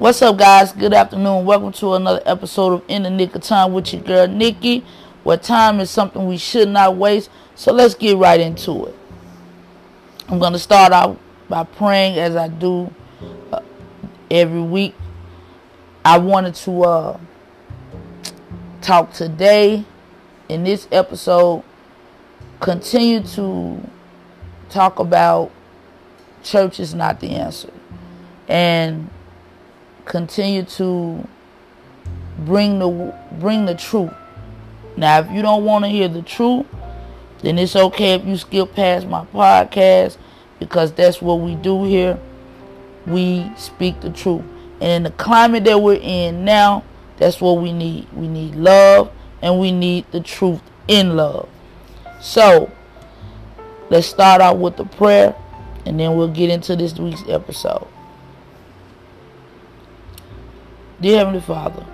What's up, guys? Good afternoon. Welcome to another episode of In the Nick of Time with your girl, Nikki, where time is something we should not waste. So let's get right into it. I'm going to start out by praying as I do uh, every week. I wanted to uh, talk today in this episode, continue to talk about church is not the answer. And continue to bring the bring the truth. Now, if you don't want to hear the truth, then it's okay if you skip past my podcast because that's what we do here. We speak the truth. And in the climate that we're in now, that's what we need. We need love and we need the truth in love. So, let's start out with the prayer and then we'll get into this week's episode. Dear Heavenly Father,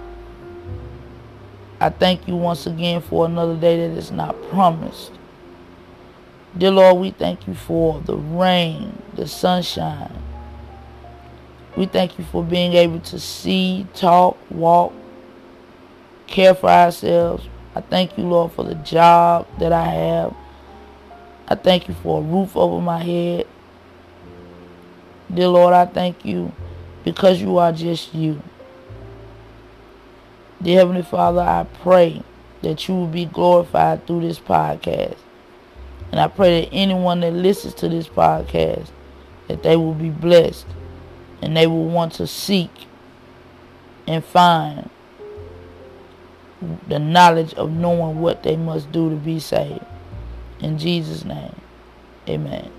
I thank you once again for another day that is not promised. Dear Lord, we thank you for the rain, the sunshine. We thank you for being able to see, talk, walk, care for ourselves. I thank you, Lord, for the job that I have. I thank you for a roof over my head. Dear Lord, I thank you because you are just you. Dear Heavenly Father, I pray that you will be glorified through this podcast. And I pray that anyone that listens to this podcast, that they will be blessed and they will want to seek and find the knowledge of knowing what they must do to be saved. In Jesus' name, amen.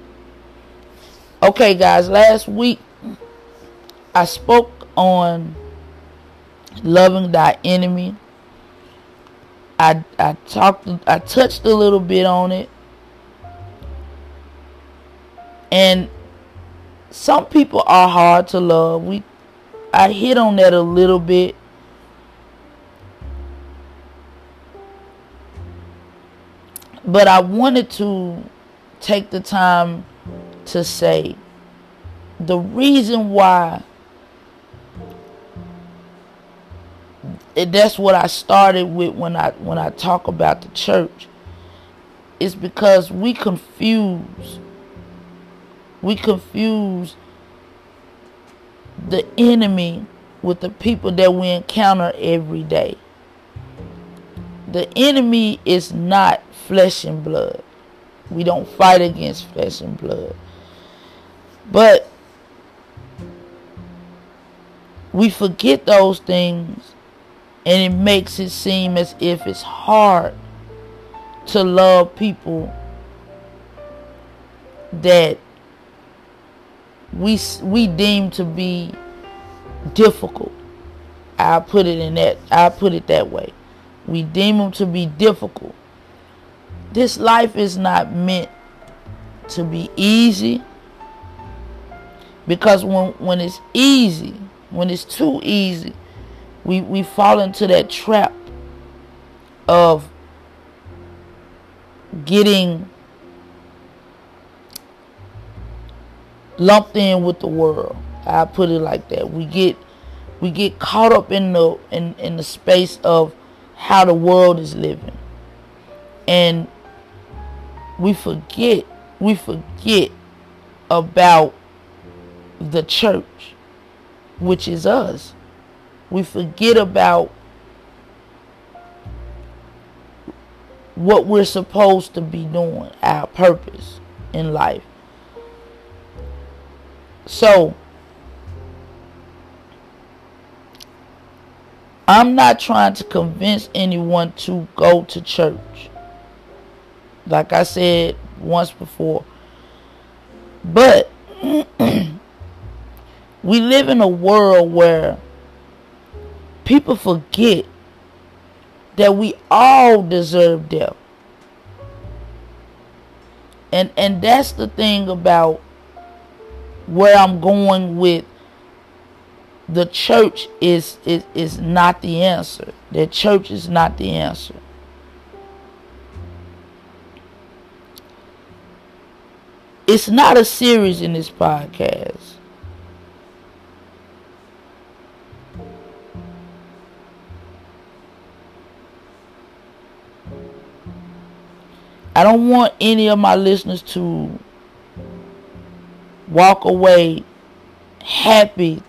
Okay, guys, last week I spoke on loving thy enemy. I I talked I touched a little bit on it. And some people are hard to love. We I hit on that a little bit. But I wanted to take the time to say the reason why it, that's what I started with when I when I talk about the church is because we confuse we confuse the enemy with the people that we encounter every day. The enemy is not flesh and blood. We don't fight against flesh and blood. But we forget those things and it makes it seem as if it's hard to love people that we we deem to be difficult. I put it in that I put it that way. We deem them to be difficult. This life is not meant to be easy. Because when when it's easy, when it's too easy, we, we fall into that trap of getting lumped in with the world. I put it like that. We get we get caught up in the in, in the space of how the world is living. And we forget we forget about the church, which is us. We forget about what we're supposed to be doing, our purpose in life. So, I'm not trying to convince anyone to go to church. Like I said once before. But we live in a world where people forget that we all deserve death. And and that's the thing about where I'm going with the church is is is not the answer. The church is not the answer. It's not a series in this podcast. I don't want any of my listeners to walk away happy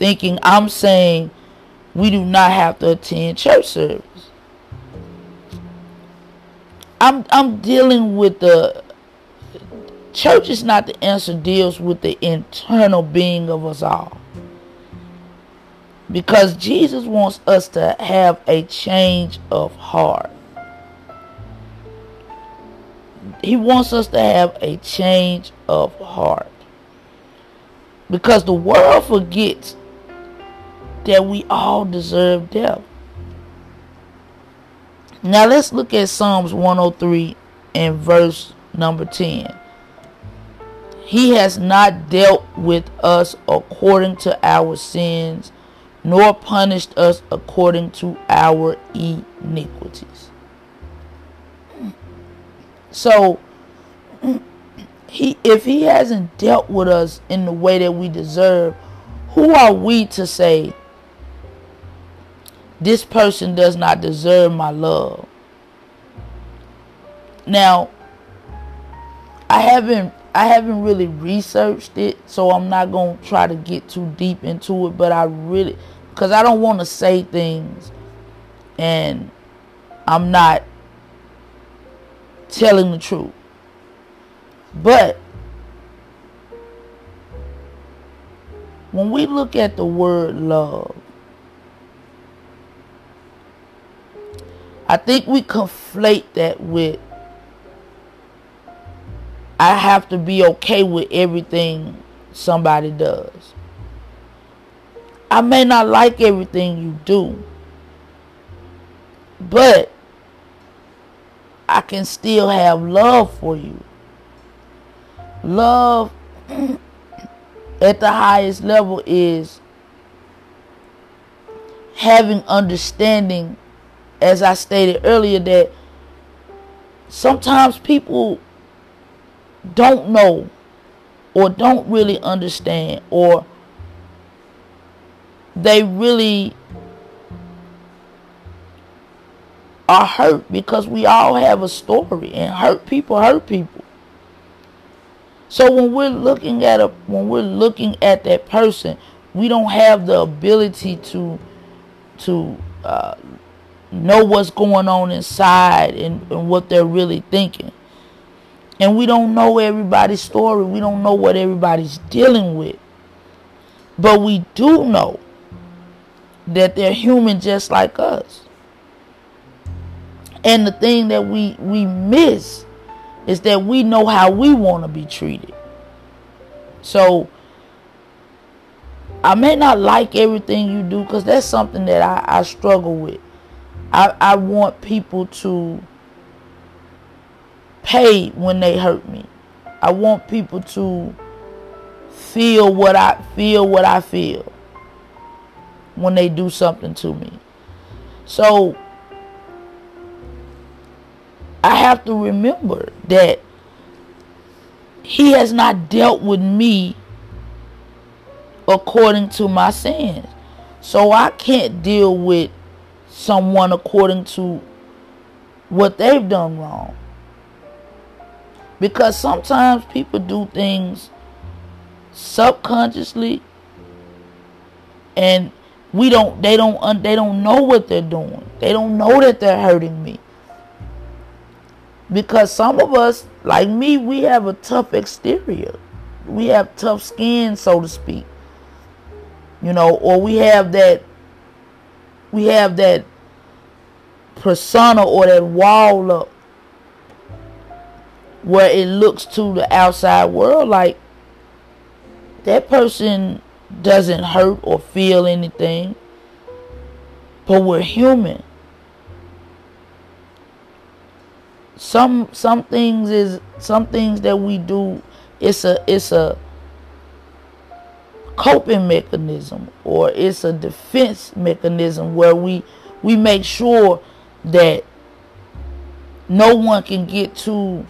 thinking I'm saying we do not have to attend church service. I'm I'm dealing with the church is not the answer deals with the internal being of us all. Because Jesus wants us to have a change of heart. He wants us to have a change of heart. Because the world forgets that we all deserve death. Now let's look at Psalms 103 and verse number 10. He has not dealt with us according to our sins, nor punished us according to our iniquities. So, he if he hasn't dealt with us in the way that we deserve, who are we to say this person does not deserve my love? Now, I haven't I haven't really researched it, so I'm not going to try to get too deep into it, but I really cuz I don't want to say things and I'm not telling the truth. But when we look at the word love, I think we conflate that with I have to be okay with everything somebody does. I may not like everything you do, but I can still have love for you. Love at the highest level is having understanding, as I stated earlier, that sometimes people don't know or don't really understand or they really are hurt because we all have a story and hurt people hurt people so when we're looking at a when we're looking at that person we don't have the ability to to uh, know what's going on inside and, and what they're really thinking and we don't know everybody's story. We don't know what everybody's dealing with. But we do know that they're human just like us. And the thing that we, we miss is that we know how we want to be treated. So I may not like everything you do because that's something that I, I struggle with. I, I want people to pay when they hurt me. I want people to feel what I feel what I feel when they do something to me. So I have to remember that he has not dealt with me according to my sins. So I can't deal with someone according to what they've done wrong. Because sometimes people do things subconsciously and we don't they don't they don't know what they're doing. They don't know that they're hurting me. Because some of us like me, we have a tough exterior. We have tough skin, so to speak. You know, or we have that we have that persona or that wall up where it looks to the outside world like that person doesn't hurt or feel anything but we're human some some things is some things that we do it's a it's a coping mechanism or it's a defense mechanism where we we make sure that no one can get to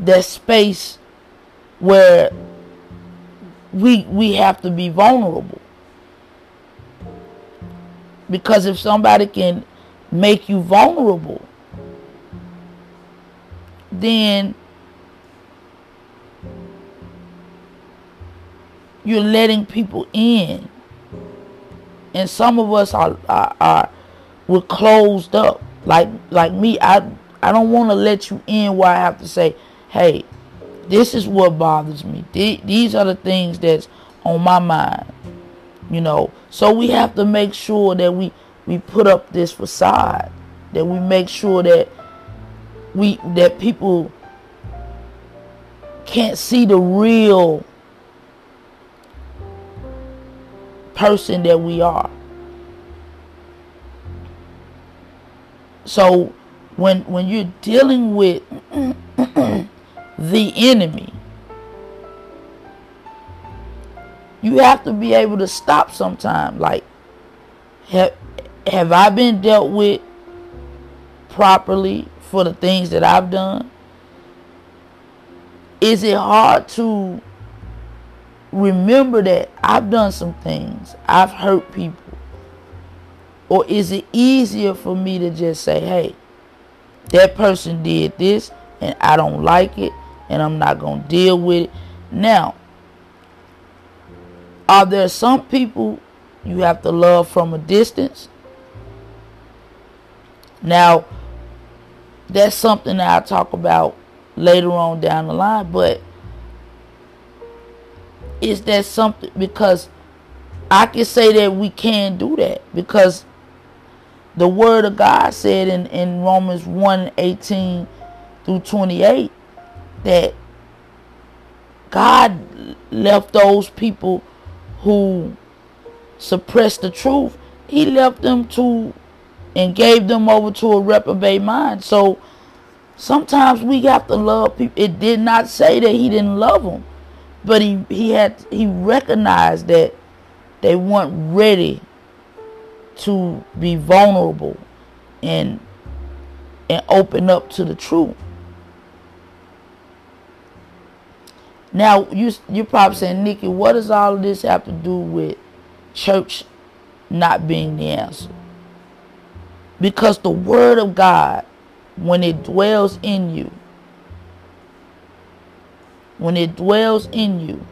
that space where we we have to be vulnerable. Because if somebody can make you vulnerable then you're letting people in. And some of us are, are, are we're closed up. Like like me, I I don't want to let you in where I have to say, hey, this is what bothers me. These are the things that's on my mind. You know, so we have to make sure that we we put up this facade, that we make sure that we that people can't see the real person that we are. So when when you're dealing with the enemy, you have to be able to stop sometime. Like have I been dealt with properly for the things that I've done? Is it hard to remember that I've done some things, I've hurt people? Or is it easier for me to just say, hey, that person did this and I don't like it and I'm not going to deal with it? Now, are there some people you have to love from a distance? Now, that's something that I'll talk about later on down the line, but is that something because I can say that we can do that because the word of God said in, in Romans 1 18 through 28 that God left those people who suppressed the truth, He left them to and gave them over to a reprobate mind. So sometimes we have to love people. It did not say that he didn't love them, but he he had he recognized that they weren't ready to be vulnerable and and open up to the truth. Now you you're probably saying, Nikki, what does all of this have to do with church not being the answer? Because the Word of God, when it dwells in you, when it dwells in you,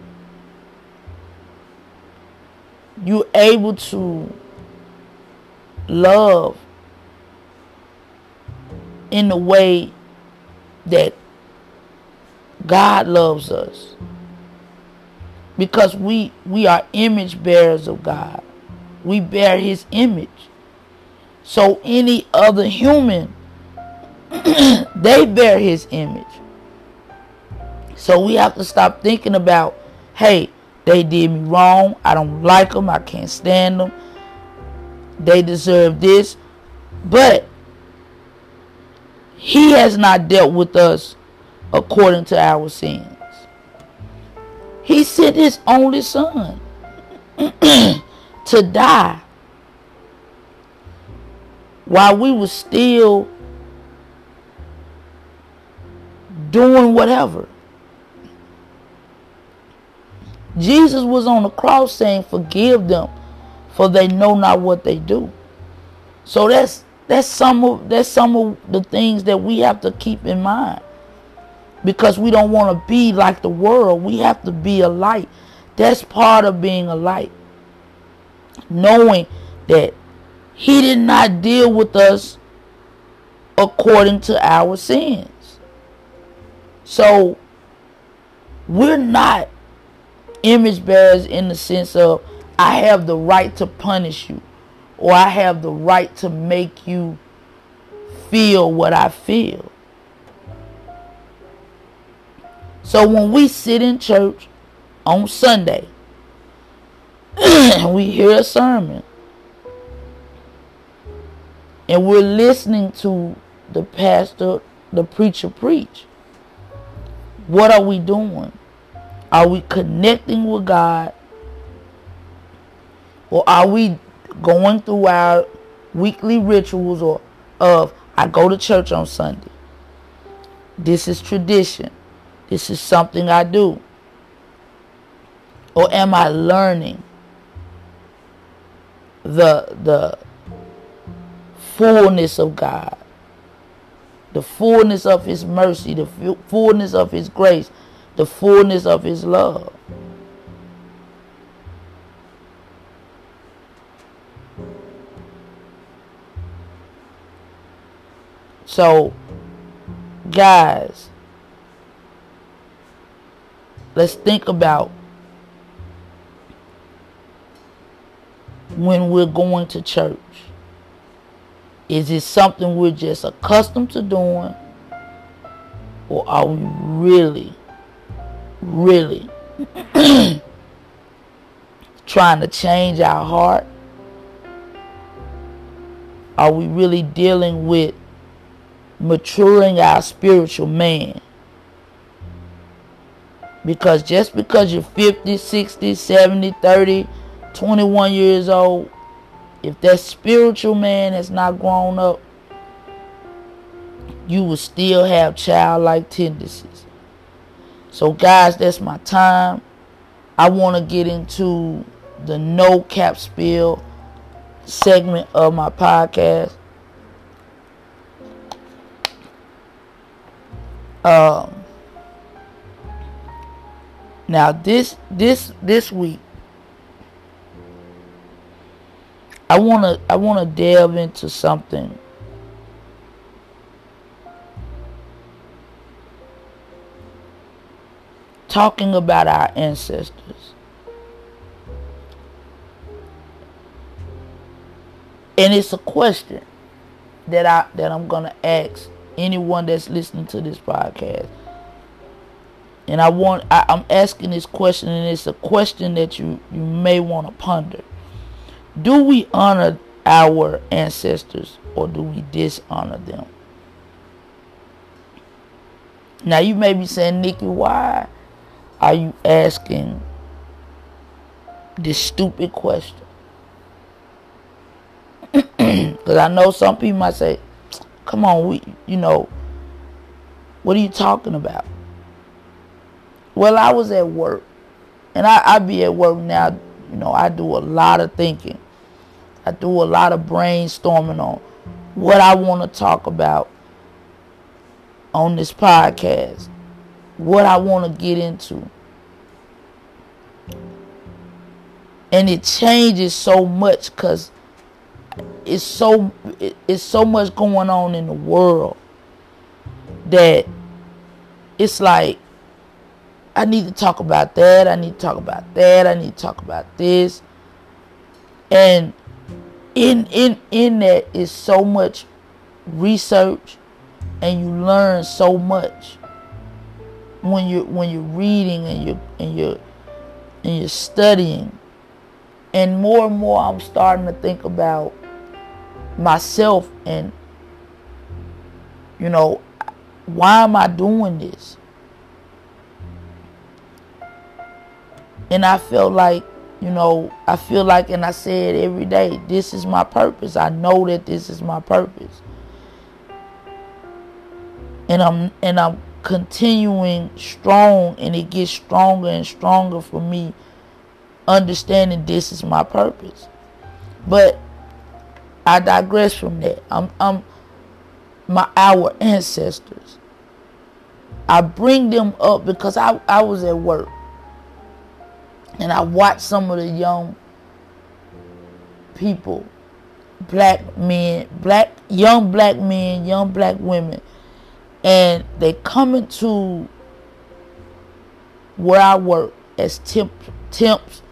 you're able to love in the way that God loves us. Because we we are image bearers of God. We bear his image. So any other human, they bear his image. So we have to stop thinking about, hey, they did me wrong. I don't like them. I can't stand them. They deserve this. But he has not dealt with us according to our sins. He sent his only son to die while we were still doing whatever. Jesus was on the cross saying, Forgive them, for they know not what they do. So that's that's some of that's some of the things that we have to keep in mind. Because we don't want to be like the world. We have to be a light. That's part of being a light. Knowing that he did not deal with us according to our sins. So we're not image bearers in the sense of I have the right to punish you or I have the right to make you feel what I feel. So when we sit in church on Sunday and we hear a sermon and we're listening to the pastor, the preacher preach. What are we doing? Are we connecting with God? Or are we going through our weekly rituals or of I go to church on Sunday. This is tradition. This is something I do. Or am I learning the the fullness of God, the fullness of his mercy, the fullness of his grace, the fullness of his love. So, guys, let's think about when we're going to church. Is it something we're just accustomed to doing? Or are we really, really trying to change our heart? Are we really dealing with maturing our spiritual man? Because just because you're 50, 60, 70, 30, 21 years old, if that spiritual man has not grown up, you will still have childlike tendencies. So, guys, that's my time. I want to get into the no cap spill segment of my podcast. Um, now this this this week I want to I want to delve into something talking about our ancestors. And it's a question that I that I'm to ask anyone that's listening to this podcast. And I want I, I'm asking this question and it's a question that you you may want to ponder. Do we honor our ancestors or do we dishonor them? Now you may be saying, Nikki, why are you asking this stupid question? Because I know some people might say, come on, we, you know, what are you talking about? Well, I was at work, and I, I be at work now, you know, I do a lot of thinking. I do a lot of brainstorming on what I want to talk about on this podcast, what I want to get into. And it changes so much because it's so it's so much going on in the world that it's like I need to talk about that, I need to talk about that, I need to talk about this. And in in in that is so much research and you learn so much when you when you're reading and you and you and you're studying. And more and more I'm starting to think about myself and you know why am I doing this? And I felt like you know, I feel like, and I say it every day, this is my purpose. I know that this is my purpose. And I'm and I'm continuing strong and it gets stronger and stronger for me understanding this is my purpose. But I digress from that. I'm I'm my our ancestors. I bring them up because I, I was at work and I watch some of the young people, black men, black young black men, young black women, and they come into where I work as temp, temps.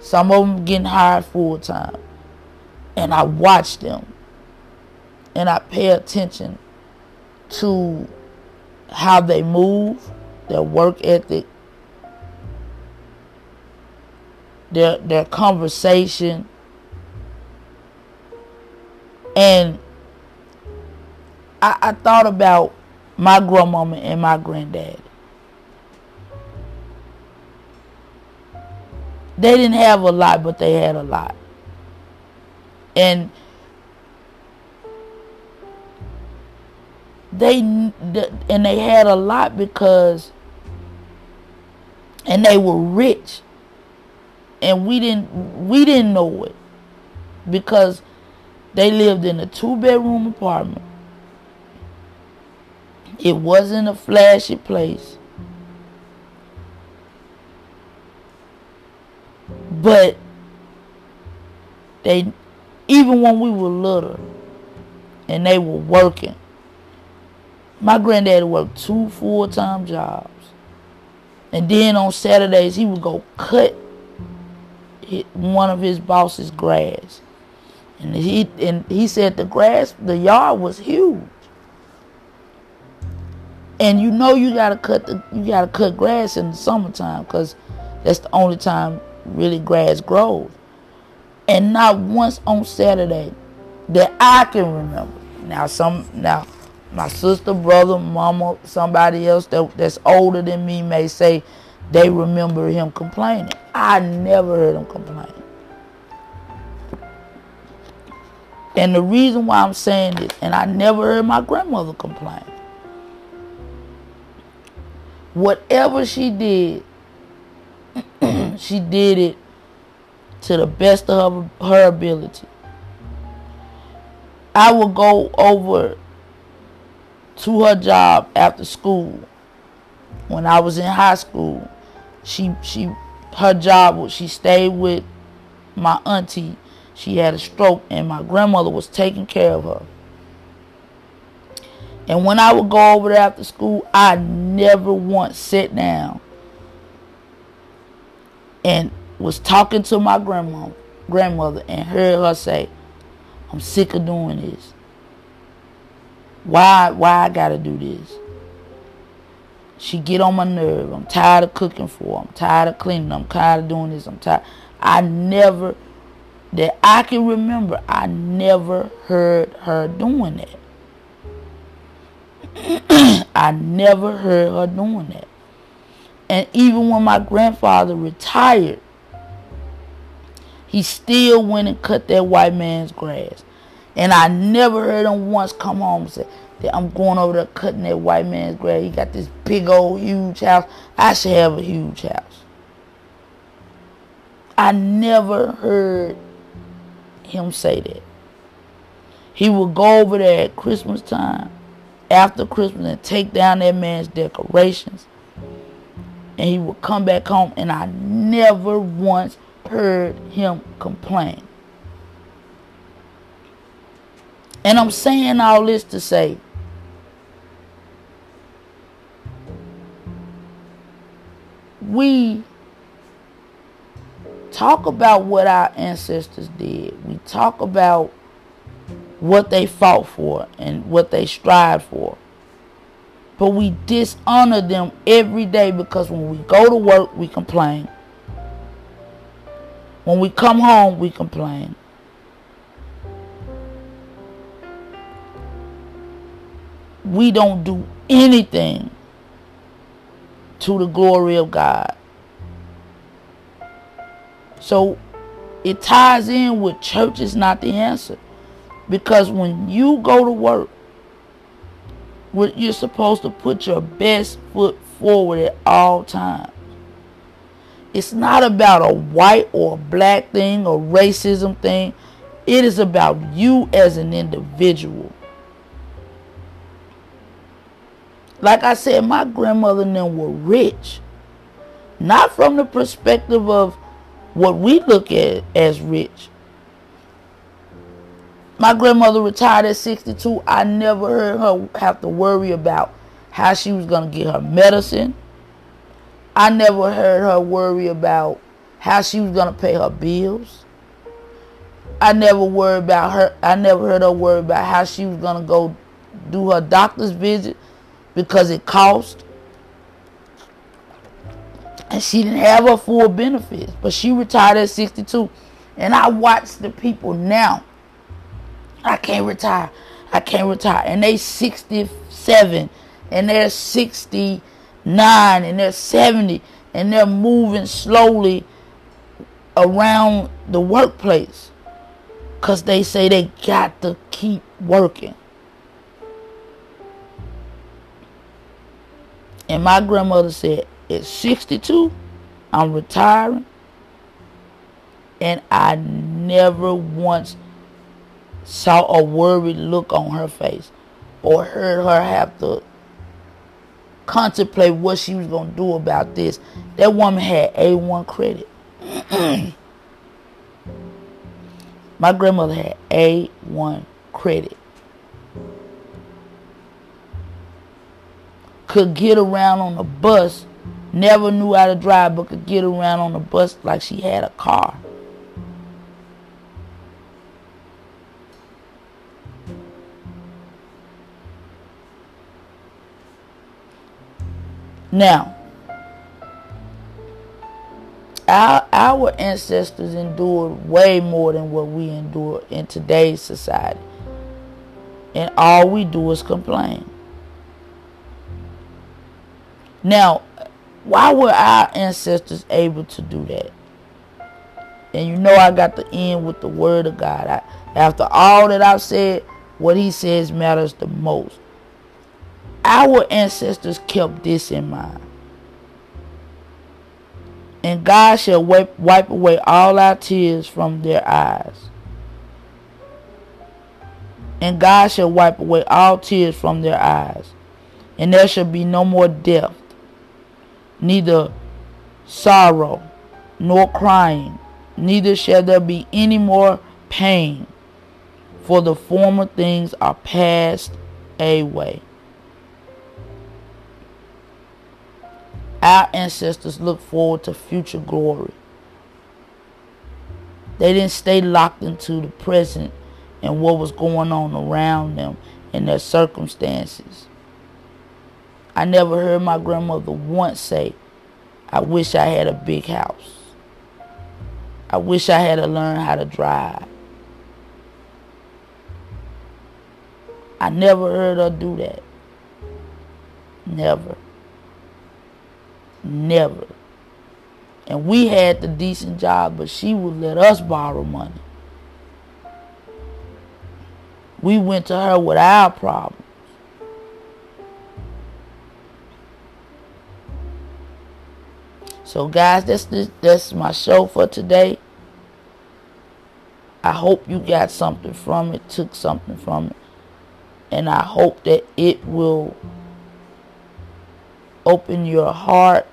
Some of them getting hired full time, and I watch them, and I pay attention to how they move, their work ethic, their their conversation and I, I thought about my grandmama and my granddad. They didn't have a lot, but they had a lot. And they and they had a lot because and they were rich and we didn't we didn't know it because they lived in a two bedroom apartment It wasn't a flashy place. But they even when we were little and they were working, my granddaddy worked two full time jobs. And then on Saturdays he would go cut one of his boss's grass. And he and he said the grass, the yard was huge. And you know you gotta cut the you gotta cut grass in the summertime because that's the only time really grass grows. And not once on Saturday that I can remember. Now some now my sister, brother, mama, somebody else that, that's older than me may say they remember him complaining. I never heard him complain. And the reason why I'm saying this, and I never heard my grandmother complain. Whatever she did, she did it to the best of her, her ability. I would go over to her job after school when I was in high school. She she her job was she stayed with my auntie she had a stroke and my grandmother was taking care of her. And when I would go over there after school, I never once sat down and was talking to my grandma, grandmother and heard her say, I'm sick of doing this. Why why I gotta do this? She get on my nerve. I'm tired of cooking for her. I'm tired of cleaning. I'm tired of doing this. I'm tired. I never that I can remember, I never heard her doing that. I never heard her doing that. And even when my grandfather retired, he still went and cut that white man's grass. And I never heard him once come home and say, I'm going over there cutting that white man's grass. He got this big old huge house. I should have a huge house. I never heard him say that. He would go over there at Christmas time, after Christmas, and take down that man's decorations. And he would come back home, and I never once heard him complain. And I'm saying all this to say we talk about what our ancestors did. We talk about what they fought for and what they strived for. But we dishonor them every day because when we go to work, we complain. When we come home, we complain. We don't do anything to the glory of God. So it ties in with church is not the answer. Because when you go to work, you're supposed to put your best foot forward at all times. It's not about a white or black thing or racism thing. It is about you as an individual. Like I said, my grandmother and them were rich. Not from the perspective of what we look at as rich. My grandmother retired at 62. I never heard her have to worry about how she was going to get her medicine. I never heard her worry about how she was going to pay her bills. I never worried about her. I never heard her worry about how she was going to go do her doctor's visit because it cost and she didn't have her full benefits, but she retired at 62. And I watch the people now. I can't retire. I can't retire. And they 67 and they're 69 and they're 70 and they're moving slowly around the workplace because they say they got to keep working. And my grandmother said, at 62, I'm retiring. And I never once saw a worried look on her face or heard her have to contemplate what she was going to do about this. That woman had A1 credit. My grandmother had A1 credit. Could get around on the bus. Never knew how to drive, but could get around on the bus like she had a car. Now, our, our ancestors endured way more than what we endure in today's society. And all we do is complain. Now, why were our ancestors able to do that? And you know I got to end with the word of God. I, after all that I've said, what he says matters the most. Our ancestors kept this in mind. And God shall wipe, wipe away all our tears from their eyes. And God shall wipe away all tears from their eyes. And there shall be no more death, neither sorrow, nor crying, neither shall there be any more pain, for the former things are passed away. Our ancestors looked forward to future glory. They didn't stay locked into the present and what was going on around them and their circumstances. I never heard my grandmother once say, I wish I had a big house. I wish I had to learn how to drive. I never heard her do that. Never. Never. And we had the decent job, but she would let us borrow money. We went to her with our problems. So guys, that's that's my show for today. I hope you got something from it, took something from it. And I hope that it will open your heart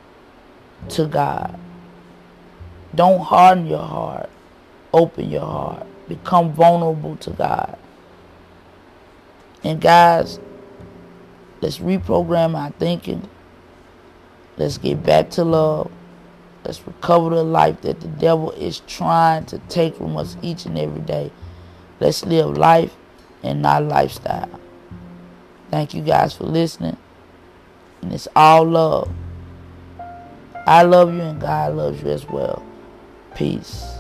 to God. Don't harden your heart. Open your heart. Become vulnerable to God. And guys, let's reprogram our thinking. Let's get back to love. Let's recover the life that the devil is trying to take from us each and every day. Let's live life and not lifestyle. Thank you guys for listening. And it's all love. I love you and God loves you as well. Peace.